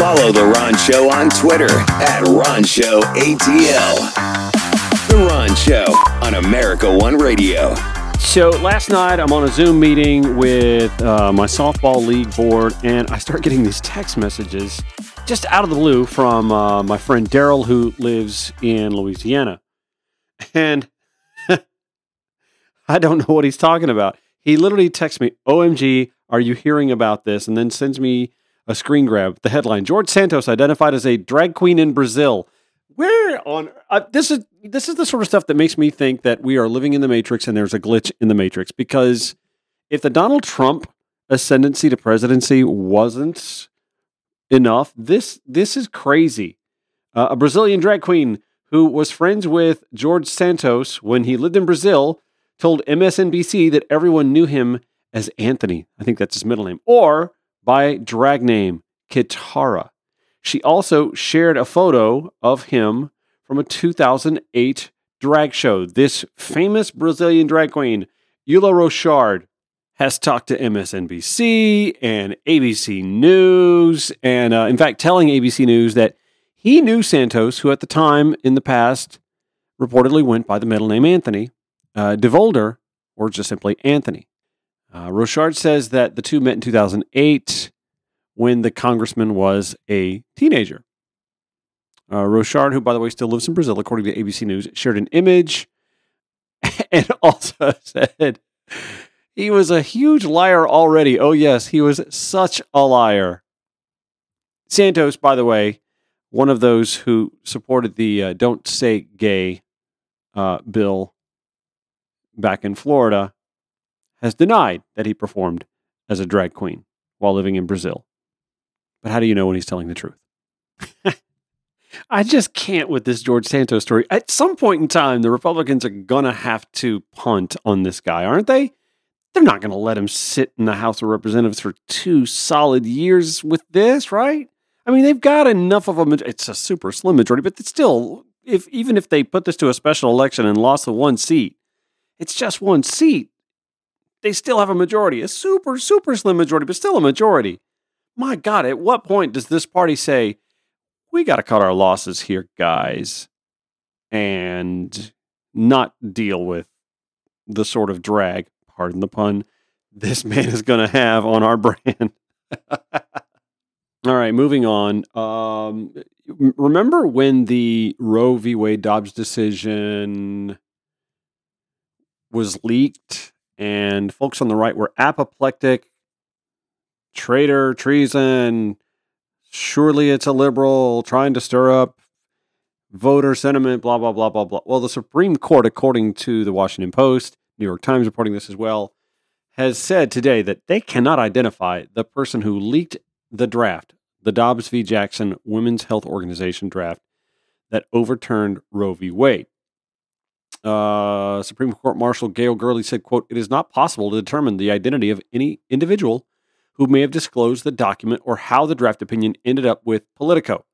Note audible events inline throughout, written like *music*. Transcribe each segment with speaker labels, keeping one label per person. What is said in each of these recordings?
Speaker 1: Follow The Ron Show on Twitter at Ron Show ATL. The Ron Show on America One Radio.
Speaker 2: So last night I'm on a Zoom meeting with uh, my softball league board, and I start getting these text messages just out of the blue from uh, my friend Daryl, who lives in Louisiana. And *laughs* I don't know what he's talking about. He literally texts me, OMG, are you hearing about this? And then sends me a screen grab. The headline George Santos identified as a drag queen in Brazil. Where on uh, this is this is the sort of stuff that makes me think that we are living in the matrix and there's a glitch in the matrix because if the Donald Trump ascendancy to presidency wasn't enough, this this is crazy. Uh, a Brazilian drag queen who was friends with George Santos when he lived in Brazil told MSNBC that everyone knew him as Anthony. I think that's his middle name, or by drag name Kitara. She also shared a photo of him from a 2008 drag show. This famous Brazilian drag queen, Eula Rochard, has talked to MSNBC and ABC News, and uh, in fact, telling ABC News that he knew Santos, who at the time in the past reportedly went by the middle name Anthony, uh, DeVolder, or just simply Anthony. Uh, Rochard says that the two met in 2008 when the congressman was a teenager. Uh, Rochard, who by the way still lives in Brazil, according to ABC News, shared an image *laughs* and also *laughs* said he was a huge liar already. Oh, yes, he was such a liar. Santos, by the way, one of those who supported the uh, Don't Say Gay uh, bill back in Florida, has denied that he performed as a drag queen while living in Brazil. But how do you know when he's telling the truth? *laughs* I just can't with this George Santos story. At some point in time, the Republicans are going to have to punt on this guy, aren't they? They're not going to let him sit in the House of Representatives for two solid years with this, right? I mean, they've got enough of a. It's a super slim majority, but still, if even if they put this to a special election and lost the one seat, it's just one seat. They still have a majority, a super, super slim majority, but still a majority. My God, at what point does this party say, we got to cut our losses here, guys, and not deal with the sort of drag, pardon the pun, this man is going to have on our *laughs* brand? All right, moving on. Um, remember when the Roe v. Wade Dobbs decision was leaked and folks on the right were apoplectic, traitor, treason, surely it's a liberal trying to stir up voter sentiment, blah, blah, blah, blah, blah. Well, the Supreme Court, according to the Washington Post, New York Times reporting this as well, has said today that they cannot identify the person who leaked the draft, the Dobbs v. Jackson Women's Health Organization draft that overturned Roe v. Wade. Uh, Supreme Court Marshal Gail Curley said, quote, it is not possible to determine the identity of any individual who may have disclosed the document or how the draft opinion ended up with Politico.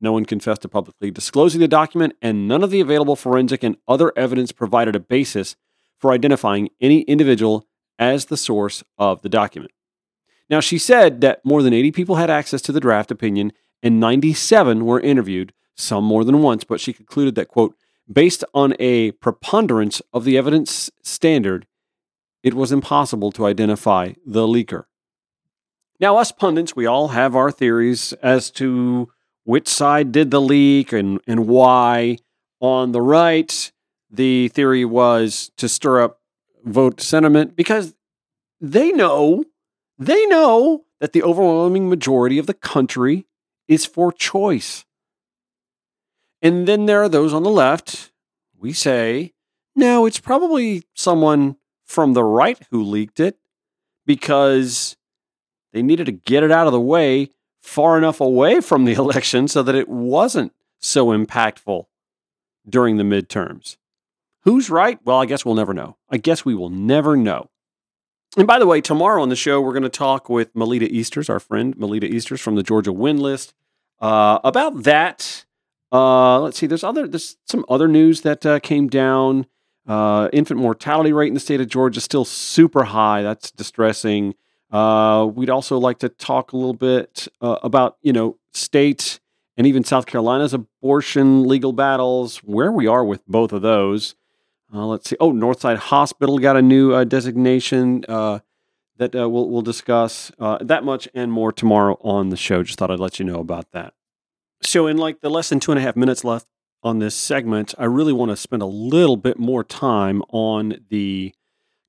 Speaker 2: No one confessed to publicly disclosing the document, and none of the available forensic and other evidence provided a basis for identifying any individual as the source of the document. Now, she said that more than 80 people had access to the draft opinion and 97 were interviewed, some more than once, but she concluded that, quote, based on a preponderance of the evidence standard, it was impossible to identify the leaker. Now, us pundits, we all have our theories as to which side did the leak and, and why. On the right, the theory was to stir up vote sentiment because they know, they know that the overwhelming majority of the country is for choice. And then there are those on the left. We say, no, it's probably someone from the right who leaked it because they needed to get it out of the way far enough away from the *laughs* election so that it wasn't so impactful during the midterms. Who's right? Well, I guess we'll never know. I guess we will never know. And by the way, tomorrow on the show, we're going to talk with Melita Easters, our friend Melita Easters from the Georgia Win List, uh, about that. Uh, let's see. There's other. There's some other news that uh, came down. Uh, infant mortality rate in the state of Georgia is still super high. That's distressing. Uh, we'd also like to talk a little bit uh, about, you know, state and even South Carolina's abortion legal battles, where we are with both of those. Uh, let's see. Oh, Northside Hospital got a new designation that we'll, we'll discuss. That much and more tomorrow on the show. Just thought I'd let you know about that. So, in like the less than two and a half minutes left on this segment, I really want to spend a little bit more time on the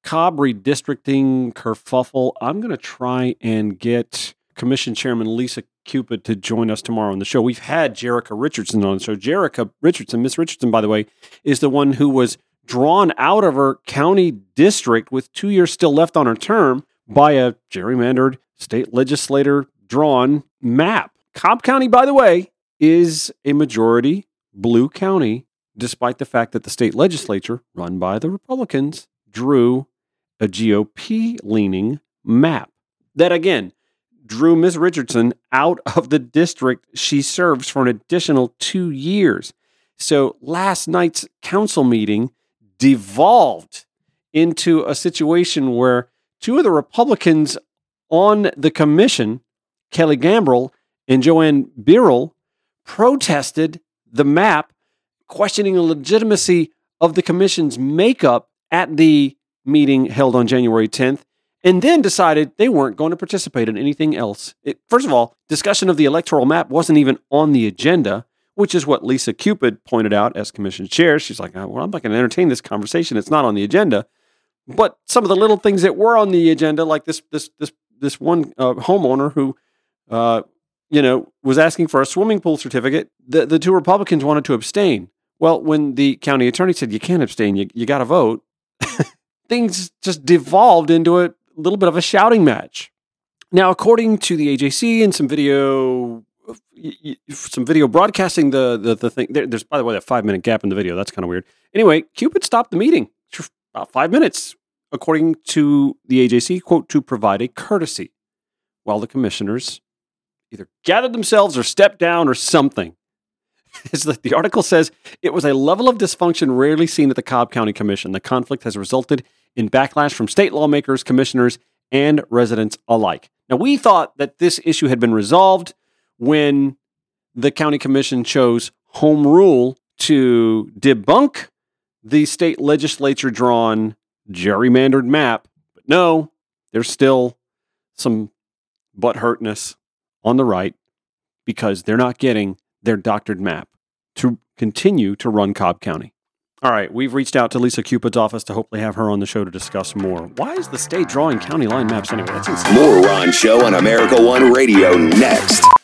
Speaker 2: Cobb redistricting kerfuffle. I'm going to try and get Commission Chairman Lisa Cupid to join us tomorrow on the show. We've had Jerica Richardson on the show. Jerica Richardson, Miss Richardson, by the way, is the one who was drawn out of her county district with two years still left on her term by a gerrymandered state legislator drawn map. Cobb County, by the way, is a majority blue county, despite the fact that the state legislature, run by the Republicans, drew a GOP leaning map. That again drew Ms. Richardson out of the district she serves for an additional two years. So last night's council meeting devolved into a situation where two of the Republicans on the commission, Keli Gambrill and JoAnn Birrell, protested the map, questioning the legitimacy of the commission's makeup at the meeting held on January 10th, and then decided they weren't going to participate in anything else. It, first of all, discussion of the electoral map wasn't even on the agenda, which is what Lisa Cupid pointed out as commission chair. She's like, well, I'm not going to entertain this conversation. It's not on the agenda. But some of the little things that were on the agenda, like this this this this one uh, homeowner who, uh, you know, was asking for a swimming pool certificate, the the two Republicans wanted to abstain. Well, when the county attorney said you can't abstain, you you got to vote, *laughs* things just devolved into a little bit of a shouting match. Now, according to the AJC and some video some video broadcasting the the, the thing. There, there's by the way that five minute gap in the video. That's kind of weird. Anyway, Cupid stopped the meeting for about five minutes, according to the AJC. Quote to provide a courtesy, while the commissioners either gathered themselves or stepped down or something. *laughs* As the, the article says, it was a level of dysfunction rarely seen at the Cobb County Commission. The conflict has resulted in backlash from state lawmakers, commissioners, and residents alike. Now, we thought that this issue had been resolved when the county commission chose home rule to debunk the state legislature drawn gerrymandered map. But no, there's still some butthurtness on the right because they're not getting their doctored map to continue to run Cobb County. All right, we've reached out to Lisa Cupid's office to hopefully have her on the show to discuss more. Why is the state drawing county line maps anyway? That's
Speaker 1: insane. More Ron Show on America One Radio next.